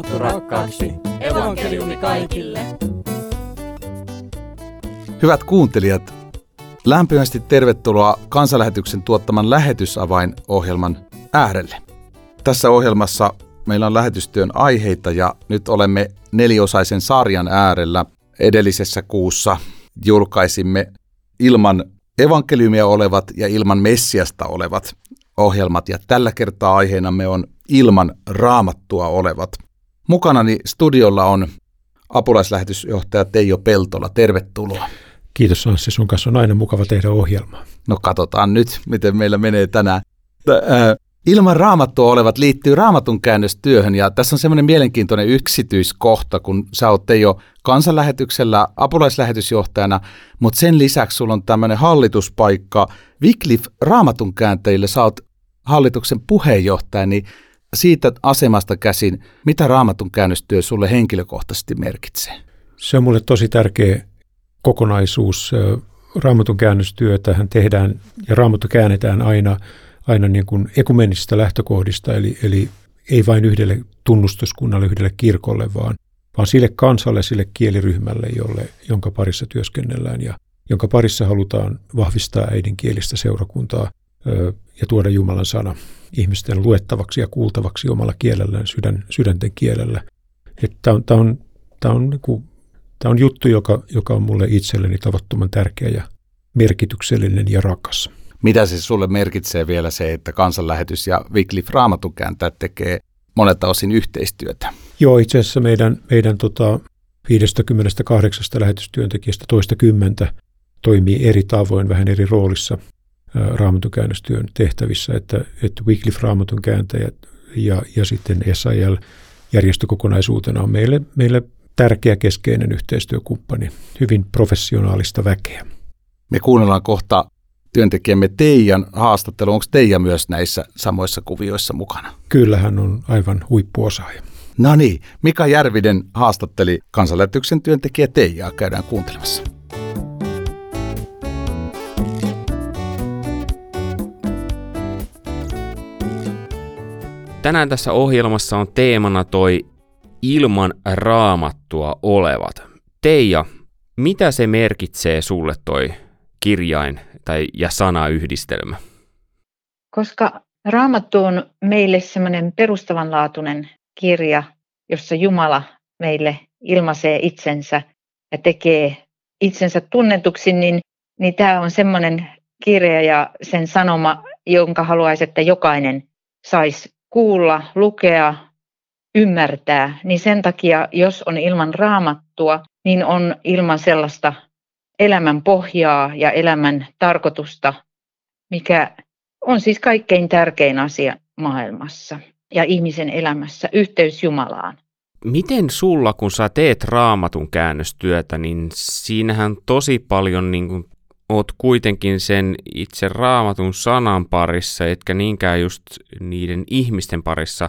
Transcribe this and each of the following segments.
raamattu rakkaaksi. Evankeliumi kaikille. Hyvät kuuntelijat, lämpimästi tervetuloa kansanlähetyksen tuottaman lähetysavain-ohjelman äärelle. Tässä ohjelmassa meillä on lähetystyön aiheita ja nyt olemme neliosaisen sarjan äärellä. Edellisessä kuussa julkaisimme ilman evankeliumia olevat ja ilman Messiasta olevat ohjelmat ja tällä kertaa aiheenamme on ilman raamattua olevat. Mukanani studiolla on apulaislähetysjohtaja Teijo Peltola. Tervetuloa. Kiitos Anssi, sun kanssa on aina mukava tehdä ohjelmaa. No katsotaan nyt, miten meillä menee tänään. Ilman raamattua olevat liittyy raamatun käännöstyöhön ja tässä on semmoinen mielenkiintoinen yksityiskohta, kun sä oot jo kansanlähetyksellä apulaislähetysjohtajana, mutta sen lisäksi sulla on tämmöinen hallituspaikka Wycliffe raamatun kääntäjille, sä oot hallituksen puheenjohtaja, niin siitä asemasta käsin, mitä raamatun käännöstyö sulle henkilökohtaisesti merkitsee? Se on mulle tosi tärkeä kokonaisuus. Raamatun käännöstyötähän tehdään ja raamattu käännetään aina, aina niin kuin ekumenisista lähtökohdista, eli, eli ei vain yhdelle tunnustuskunnalle, yhdelle kirkolle, vaan, vaan sille kansalle, sille kieliryhmälle, jolle, jonka parissa työskennellään ja jonka parissa halutaan vahvistaa äidinkielistä seurakuntaa ja tuoda Jumalan sana ihmisten luettavaksi ja kuultavaksi omalla kielellään, sydän, sydänten kielellä. Tämä on, tämä on, tämä on, niin kuin, tämä on juttu, joka, joka on mulle itselleni tavattoman tärkeä ja merkityksellinen ja rakas. Mitä se sulle merkitsee vielä se, että kansanlähetys ja Wycliffe Raamatukääntäjät tekee monelta osin yhteistyötä? Joo, itse asiassa meidän, meidän tota 58 lähetystyöntekijästä toista kymmentä toimii eri tavoin, vähän eri roolissa raamatukäännöstyön tehtävissä, että, että Wycliffe raamatun kääntäjät ja, ja sitten SIL järjestökokonaisuutena on meille, meille tärkeä keskeinen yhteistyökumppani, hyvin professionaalista väkeä. Me kuunnellaan kohta työntekijämme Teijan haastattelu. Onko Teija myös näissä samoissa kuvioissa mukana? Kyllä, hän on aivan huippuosaaja. No niin, Mika Järvinen haastatteli kansanlähetyksen työntekijä Teijaa. Käydään kuuntelemassa. Tänään tässä ohjelmassa on teemana toi ilman raamattua olevat. Teija, mitä se merkitsee sulle toi kirjain tai ja sanayhdistelmä? Koska raamattu on meille semmoinen perustavanlaatuinen kirja, jossa Jumala meille ilmaisee itsensä ja tekee itsensä tunnetuksi, niin, niin tämä on semmoinen kirja ja sen sanoma, jonka haluaisin, että jokainen saisi kuulla, lukea, ymmärtää, niin sen takia, jos on ilman raamattua, niin on ilman sellaista elämän pohjaa ja elämän tarkoitusta, mikä on siis kaikkein tärkein asia maailmassa ja ihmisen elämässä, yhteys Jumalaan. Miten sulla, kun sä teet raamatun käännöstyötä, niin siinähän tosi paljon niin kuin oot kuitenkin sen itse raamatun sanan parissa, etkä niinkään just niiden ihmisten parissa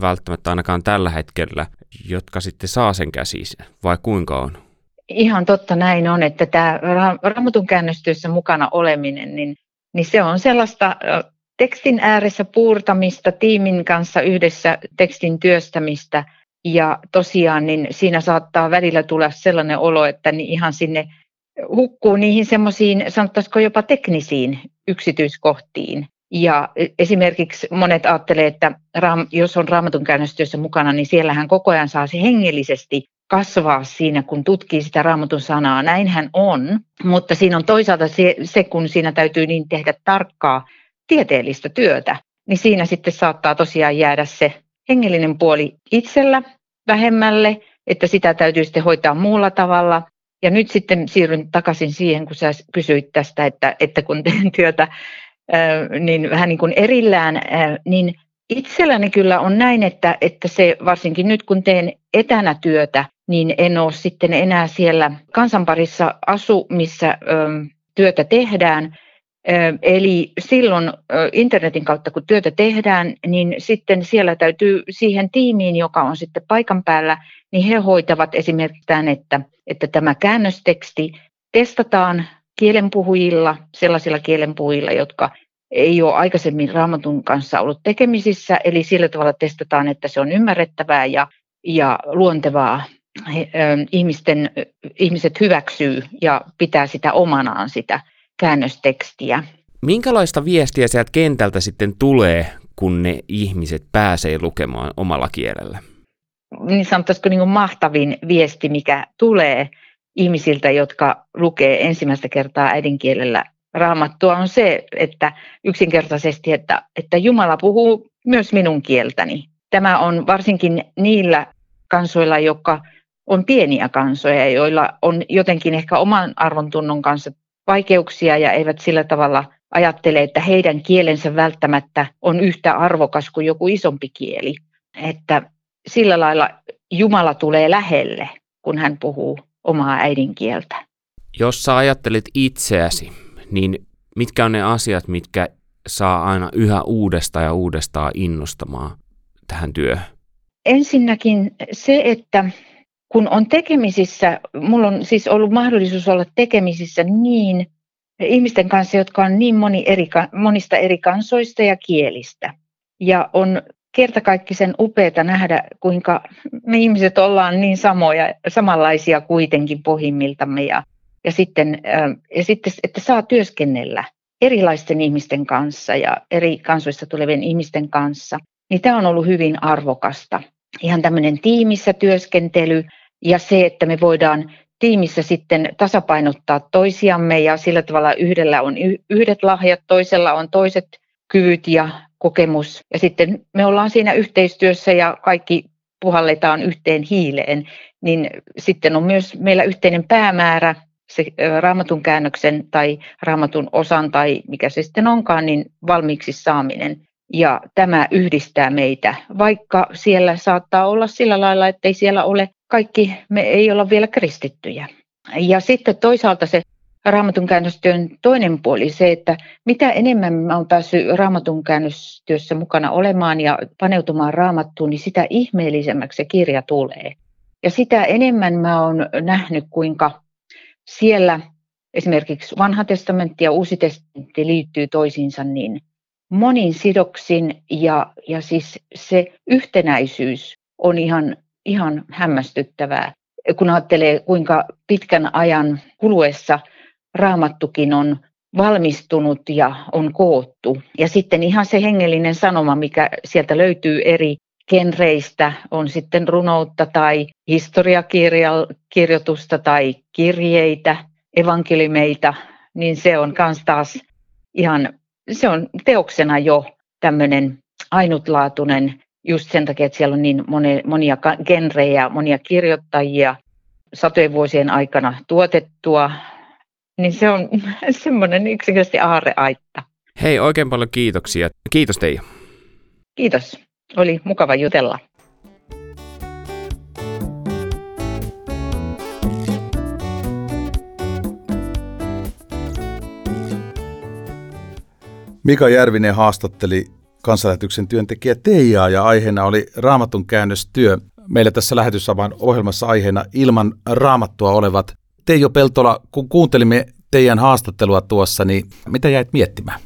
välttämättä ainakaan tällä hetkellä, jotka sitten saa sen käsiin, vai kuinka on? Ihan totta näin on, että tämä raamatun käännöstyössä mukana oleminen, niin, niin se on sellaista tekstin ääressä puurtamista, tiimin kanssa yhdessä tekstin työstämistä, ja tosiaan niin siinä saattaa välillä tulla sellainen olo, että niin ihan sinne hukkuu niihin semmoisiin, sanottaisiko jopa teknisiin yksityiskohtiin. Ja esimerkiksi monet ajattelee, että jos on raamatun käännöstyössä mukana, niin siellähän koko ajan saa se hengellisesti kasvaa siinä, kun tutkii sitä raamatun sanaa. Näinhän on, mutta siinä on toisaalta se, se, kun siinä täytyy niin tehdä tarkkaa tieteellistä työtä, niin siinä sitten saattaa tosiaan jäädä se hengellinen puoli itsellä vähemmälle, että sitä täytyy sitten hoitaa muulla tavalla. Ja nyt sitten siirryn takaisin siihen, kun sä kysyit tästä, että, että kun teen työtä niin vähän niin kuin erillään, niin itselläni kyllä on näin, että, että se varsinkin nyt kun teen etänä työtä, niin en ole sitten enää siellä kansanparissa asu, missä työtä tehdään. Eli silloin internetin kautta, kun työtä tehdään, niin sitten siellä täytyy siihen tiimiin, joka on sitten paikan päällä, niin he hoitavat esimerkiksi tämän, että, että tämä käännösteksti testataan kielenpuhujilla, sellaisilla kielenpuhujilla, jotka ei ole aikaisemmin raamatun kanssa ollut tekemisissä, eli sillä tavalla testataan, että se on ymmärrettävää ja, ja luontevaa ihmisten, ihmiset hyväksyy ja pitää sitä omanaan sitä käännöstekstiä. Minkälaista viestiä sieltä kentältä sitten tulee, kun ne ihmiset pääsee lukemaan omalla kielellä? Niin sanottaisiko niin mahtavin viesti, mikä tulee ihmisiltä, jotka lukee ensimmäistä kertaa äidinkielellä raamattua, on se, että yksinkertaisesti, että, että Jumala puhuu myös minun kieltäni. Tämä on varsinkin niillä kansoilla, jotka on pieniä kansoja, joilla on jotenkin ehkä oman arvontunnon kanssa vaikeuksia ja eivät sillä tavalla ajattele, että heidän kielensä välttämättä on yhtä arvokas kuin joku isompi kieli. Että sillä lailla Jumala tulee lähelle, kun hän puhuu omaa äidinkieltä. Jos sä ajattelet itseäsi, niin mitkä on ne asiat, mitkä saa aina yhä uudestaan ja uudestaan innostamaan tähän työhön? Ensinnäkin se, että kun on tekemisissä, mulla on siis ollut mahdollisuus olla tekemisissä niin ihmisten kanssa, jotka on niin moni eri, monista eri kansoista ja kielistä. Ja on kertakaikkisen upeata nähdä, kuinka me ihmiset ollaan niin samoja, samanlaisia kuitenkin pohjimmiltamme. Ja, ja, sitten, ja sitten, että saa työskennellä erilaisten ihmisten kanssa ja eri kansoista tulevien ihmisten kanssa, niin tämä on ollut hyvin arvokasta. Ihan tämmöinen tiimissä työskentely ja se, että me voidaan tiimissä sitten tasapainottaa toisiamme ja sillä tavalla yhdellä on yhdet lahjat, toisella on toiset kyvyt ja kokemus. Ja sitten me ollaan siinä yhteistyössä ja kaikki puhalletaan yhteen hiileen, niin sitten on myös meillä yhteinen päämäärä, se raamatun käännöksen tai raamatun osan tai mikä se sitten onkaan, niin valmiiksi saaminen. Ja tämä yhdistää meitä, vaikka siellä saattaa olla sillä lailla, että ei siellä ole kaikki, me ei olla vielä kristittyjä. Ja sitten toisaalta se raamatun käännöstyön toinen puoli, se, että mitä enemmän mä oon päässyt raamatun käännöstyössä mukana olemaan ja paneutumaan raamattuun, niin sitä ihmeellisemmäksi se kirja tulee. Ja sitä enemmän mä oon nähnyt, kuinka siellä esimerkiksi vanha testamentti ja uusi testamentti liittyy toisiinsa niin monin sidoksin ja, ja siis se yhtenäisyys on ihan, ihan hämmästyttävää, kun ajattelee kuinka pitkän ajan kuluessa raamattukin on valmistunut ja on koottu. Ja sitten ihan se hengellinen sanoma, mikä sieltä löytyy eri genreistä, on sitten runoutta tai historiakirjoitusta tai kirjeitä, evankelimeita, niin se on myös taas ihan, se on teoksena jo tämmöinen ainutlaatuinen just sen takia, että siellä on niin monia genrejä, monia kirjoittajia satojen vuosien aikana tuotettua, niin se on semmoinen yksinkertaisesti aarreaitta. Hei, oikein paljon kiitoksia. Kiitos Teija. Kiitos. Oli mukava jutella. Mika Järvinen haastatteli kansanlähetyksen työntekijä Teijaa ja aiheena oli raamatun käännöstyö. Meillä tässä lähetysavan ohjelmassa aiheena ilman raamattua olevat. Teijo Peltola, kun kuuntelimme teidän haastattelua tuossa, niin mitä jäit miettimään?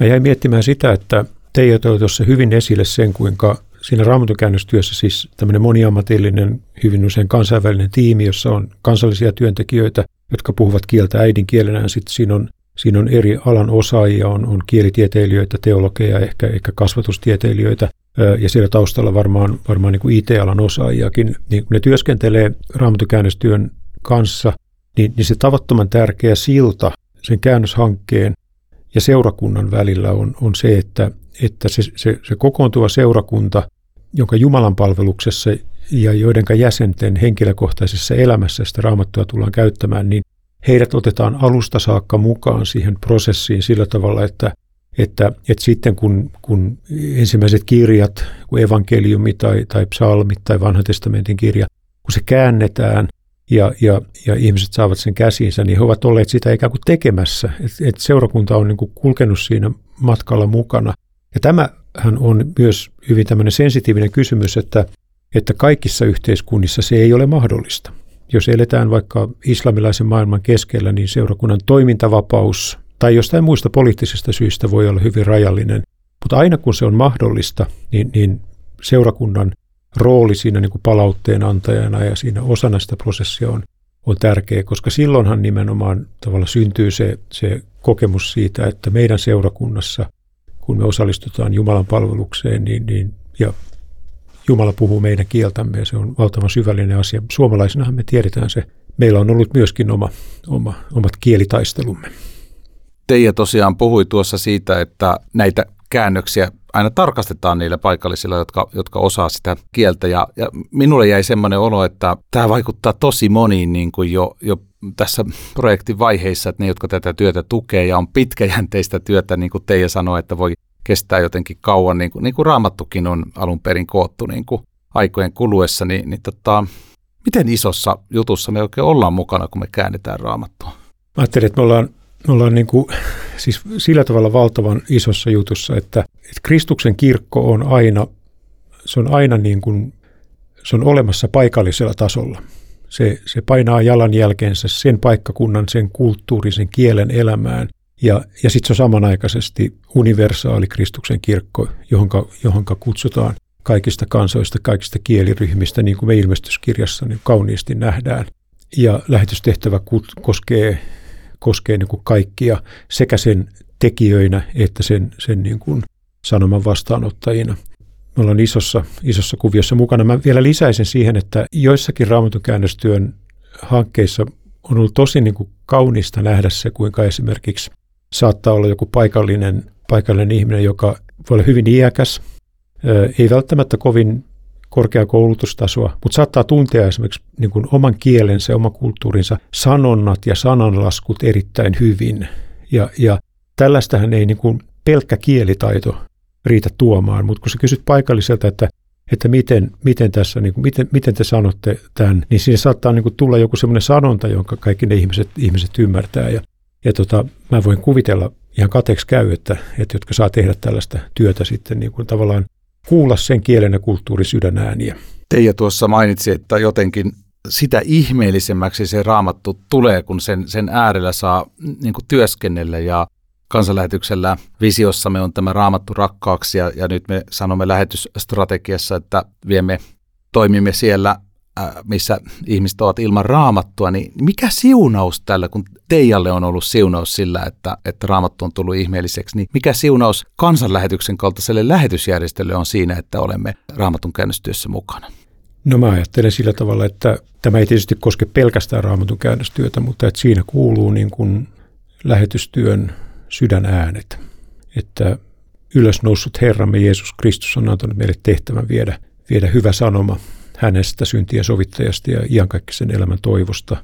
Mä jäin miettimään sitä, että Teija toi tuossa hyvin esille sen, kuinka siinä raamatukäännöstyössä siis tämmöinen moniammatillinen, hyvin usein kansainvälinen tiimi, jossa on kansallisia työntekijöitä, jotka puhuvat kieltä äidinkielenään. Sitten siinä on, siinä on eri alan osaajia, on, on kielitieteilijöitä, teologeja, ehkä, ehkä kasvatustieteilijöitä, ja siellä taustalla varmaan, varmaan niin kuin IT-alan osaajiakin. Niin kun ne työskentelee raamatukäännöstyön kanssa, niin, niin se tavattoman tärkeä silta sen käännöshankkeen ja seurakunnan välillä on, on se, että, että se, se, se kokoontuva seurakunta, jonka Jumalan palveluksessa ja joiden jäsenten henkilökohtaisessa elämässä sitä raamattua tullaan käyttämään, niin heidät otetaan alusta saakka mukaan siihen prosessiin sillä tavalla, että, että, että sitten kun, kun ensimmäiset kirjat, kun evankeliumi tai, tai psalmit tai vanhan testamentin kirja, kun se käännetään – ja, ja, ja ihmiset saavat sen käsiinsä, niin he ovat olleet sitä ikään kuin tekemässä. Et, et seurakunta on niin kuin kulkenut siinä matkalla mukana. Ja tämähän on myös hyvin tämmöinen sensitiivinen kysymys, että, että kaikissa yhteiskunnissa se ei ole mahdollista. Jos eletään vaikka islamilaisen maailman keskellä, niin seurakunnan toimintavapaus tai jostain muista poliittisista syistä voi olla hyvin rajallinen. Mutta aina kun se on mahdollista, niin, niin seurakunnan rooli siinä niin kuin palautteen antajana ja siinä osana sitä prosessia on, on tärkeä, koska silloinhan nimenomaan tavalla syntyy se, se kokemus siitä, että meidän seurakunnassa, kun me osallistutaan Jumalan palvelukseen, niin, niin ja Jumala puhuu meidän kieltämme ja se on valtavan syvällinen asia. Suomalaisinahan me tiedetään se. Meillä on ollut myöskin oma, oma, omat kielitaistelumme. Teija tosiaan puhui tuossa siitä, että näitä käännöksiä aina tarkastetaan niillä paikallisilla, jotka, jotka osaa sitä kieltä. Ja, ja minulle jäi semmoinen olo, että tämä vaikuttaa tosi moniin niin kuin jo, jo tässä projektin vaiheissa, että ne, jotka tätä työtä tukee ja on pitkäjänteistä työtä, niin kuin Teija sanoi, että voi kestää jotenkin kauan, niin kuin, niin kuin Raamattukin on alun perin koottu niin kuin aikojen kuluessa, niin, niin tota, miten isossa jutussa me oikein ollaan mukana, kun me käännetään Raamattua? Mä ajattelin, että me ollaan, me ollaan niin kuin, siis sillä tavalla valtavan isossa jutussa, että, että Kristuksen kirkko on aina, se on aina niin kuin, se on olemassa paikallisella tasolla. Se, se painaa jalanjälkeensä sen paikkakunnan, sen kulttuurin, sen kielen elämään – ja, ja sitten se on samanaikaisesti universaali Kristuksen kirkko, johonka, johonka kutsutaan kaikista kansoista, kaikista kieliryhmistä, niin kuin me ilmestyskirjassa niin kauniisti nähdään. Ja lähetystehtävä koskee, koskee niin kuin kaikkia sekä sen tekijöinä että sen, sen niin kuin sanoman vastaanottajina. Me ollaan isossa, isossa kuviossa mukana. Mä vielä lisäisin siihen, että joissakin raamatun käännöstyön hankkeissa on ollut tosi niin kuin kaunista nähdä se, kuinka esimerkiksi saattaa olla joku paikallinen, paikallinen ihminen, joka voi olla hyvin iäkäs, ei välttämättä kovin korkea koulutustasoa, mutta saattaa tuntea esimerkiksi niin kuin oman kielensä oman kulttuurinsa sanonnat ja sananlaskut erittäin hyvin. Ja, ja tällaistähän ei niin kuin pelkkä kielitaito riitä tuomaan, mutta kun sä kysyt paikalliselta, että, että miten, miten, tässä, niin kuin, miten, miten te sanotte tämän, niin siinä saattaa niin kuin tulla joku semmoinen sanonta, jonka kaikki ne ihmiset, ihmiset ymmärtää. Ja ja tota, mä voin kuvitella, ihan kateeksi käy, että, että jotka saa tehdä tällaista työtä sitten niin kuin tavallaan kuulla sen kielen ja kulttuurin sydänääniä. Teija tuossa mainitsi, että jotenkin sitä ihmeellisemmäksi se raamattu tulee, kun sen, sen äärellä saa niin kuin työskennellä ja kansanlähetyksellä visiossamme on tämä raamattu rakkaaksi ja, ja nyt me sanomme lähetysstrategiassa, että viemme, toimimme siellä missä ihmiset ovat ilman raamattua, niin mikä siunaus tällä, kun Teijalle on ollut siunaus sillä, että, että raamattu on tullut ihmeelliseksi, niin mikä siunaus kansanlähetyksen kaltaiselle lähetysjärjestölle on siinä, että olemme raamatun käännöstyössä mukana? No mä ajattelen sillä tavalla, että tämä ei tietysti koske pelkästään raamatun käännöstyötä, mutta että siinä kuuluu niin kuin lähetystyön sydänäänet, että ylösnoussut Herramme Jeesus Kristus on antanut meille tehtävän viedä, viedä hyvä sanoma hänestä syntien sovittajasta ja iankaikkisen elämän toivosta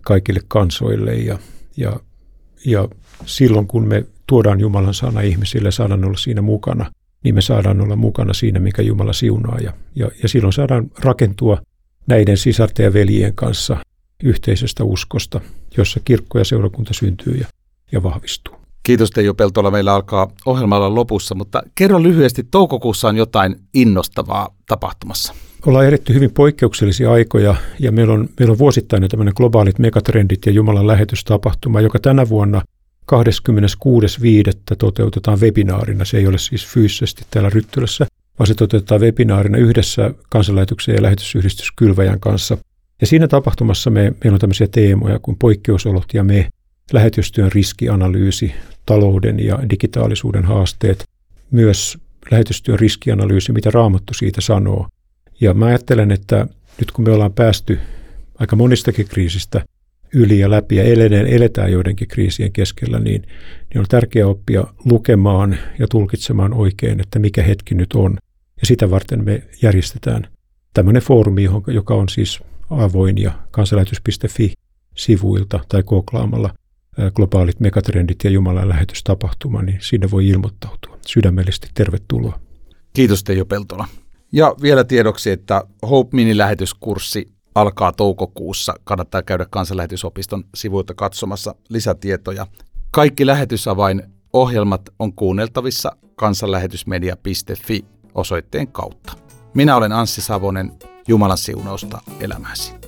kaikille kansoille. Ja, ja, ja silloin kun me tuodaan Jumalan sana ihmisille, saadaan olla siinä mukana, niin me saadaan olla mukana siinä, mikä Jumala siunaa. Ja, ja, ja silloin saadaan rakentua näiden sisarten ja veljien kanssa yhteisestä uskosta, jossa kirkko ja seurakunta syntyy ja, ja vahvistuu. Kiitos Teijo Peltola. Meillä alkaa ohjelmalla lopussa, mutta kerro lyhyesti, toukokuussa on jotain innostavaa tapahtumassa ollaan eretty hyvin poikkeuksellisia aikoja ja meillä on, meillä on vuosittain tämmöinen globaalit megatrendit ja Jumalan lähetystapahtuma, joka tänä vuonna 26.5. toteutetaan webinaarina. Se ei ole siis fyysisesti täällä Ryttylässä, vaan se toteutetaan webinaarina yhdessä kansanlähetyksen ja lähetysyhdistys Kylväjän kanssa. Ja siinä tapahtumassa me, meillä on tämmöisiä teemoja kuin poikkeusolot ja me, lähetystyön riskianalyysi, talouden ja digitaalisuuden haasteet, myös lähetystyön riskianalyysi, mitä Raamattu siitä sanoo, ja mä ajattelen, että nyt kun me ollaan päästy aika monistakin kriisistä yli ja läpi ja edelleen eletään joidenkin kriisien keskellä, niin, niin on tärkeää oppia lukemaan ja tulkitsemaan oikein, että mikä hetki nyt on. Ja sitä varten me järjestetään tämmöinen foorumi, joka on siis avoin ja kansanlähetys.fi sivuilta tai koklaamalla globaalit megatrendit ja Jumalan lähetystapahtuma, niin sinne voi ilmoittautua. Sydämellisesti tervetuloa. Kiitos Teijo Peltola. Ja vielä tiedoksi, että Hope Mini-lähetyskurssi alkaa toukokuussa. Kannattaa käydä kansanlähetysopiston sivuilta katsomassa lisätietoja. Kaikki lähetysavain ohjelmat on kuunneltavissa kansanlähetysmedia.fi osoitteen kautta. Minä olen Anssi Savonen. Jumalan siunausta elämäsi.